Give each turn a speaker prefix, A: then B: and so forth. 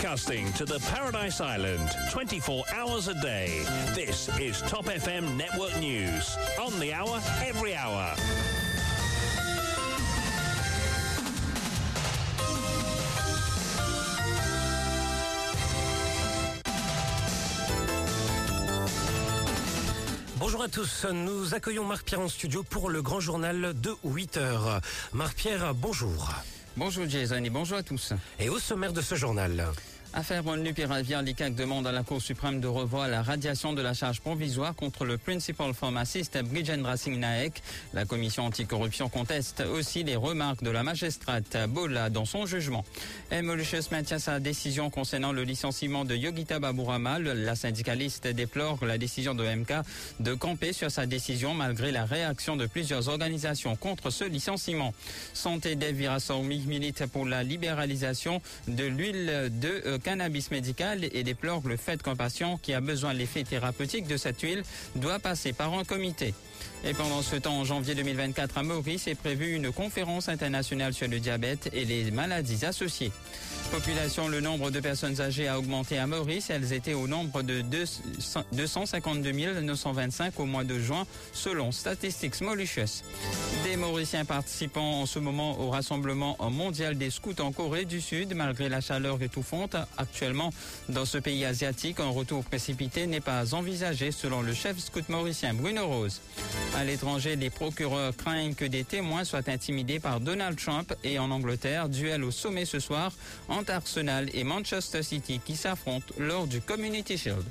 A: broadcasting to the Paradise Island 24 hours a day. This is Top FM Network News. On the hour, every hour.
B: Bonjour à tous, nous accueillons Marc-Pierre en studio pour le grand journal de 8 heures. Marc-Pierre, bonjour.
C: Bonjour Jason et bonjour à tous.
B: Et au sommaire de ce journal.
C: Affaire Piravia, l'ICAC demande à la Cour suprême de revoir la radiation de la charge provisoire contre le principal pharmaciste Bridgendra Singh Naek. La commission anticorruption conteste aussi les remarques de la magistrate Bola dans son jugement. Mauritius maintient sa décision concernant le licenciement de Yogita Baburama. La syndicaliste déplore la décision de MK de camper sur sa décision malgré la réaction de plusieurs organisations contre ce licenciement. Santé Devira milite pour la libéralisation de l'huile de cannabis médical et déplore le fait qu'un patient qui a besoin de l'effet thérapeutique de cette huile doit passer par un comité. Et pendant ce temps, en janvier 2024, à Maurice est prévue une conférence internationale sur le diabète et les maladies associées. Population, le nombre de personnes âgées a augmenté à Maurice. Elles étaient au nombre de 252 925 au mois de juin, selon Statistics Mauritius. Des Mauriciens participant en ce moment au rassemblement mondial des scouts en Corée du Sud, malgré la chaleur étouffante. Actuellement, dans ce pays asiatique, un retour précipité n'est pas envisagé, selon le chef scout mauricien Bruno Rose. À l'étranger, les procureurs craignent que des témoins soient intimidés par Donald Trump et en Angleterre, duel au sommet ce soir entre Arsenal et Manchester City qui s'affrontent lors du Community Shield.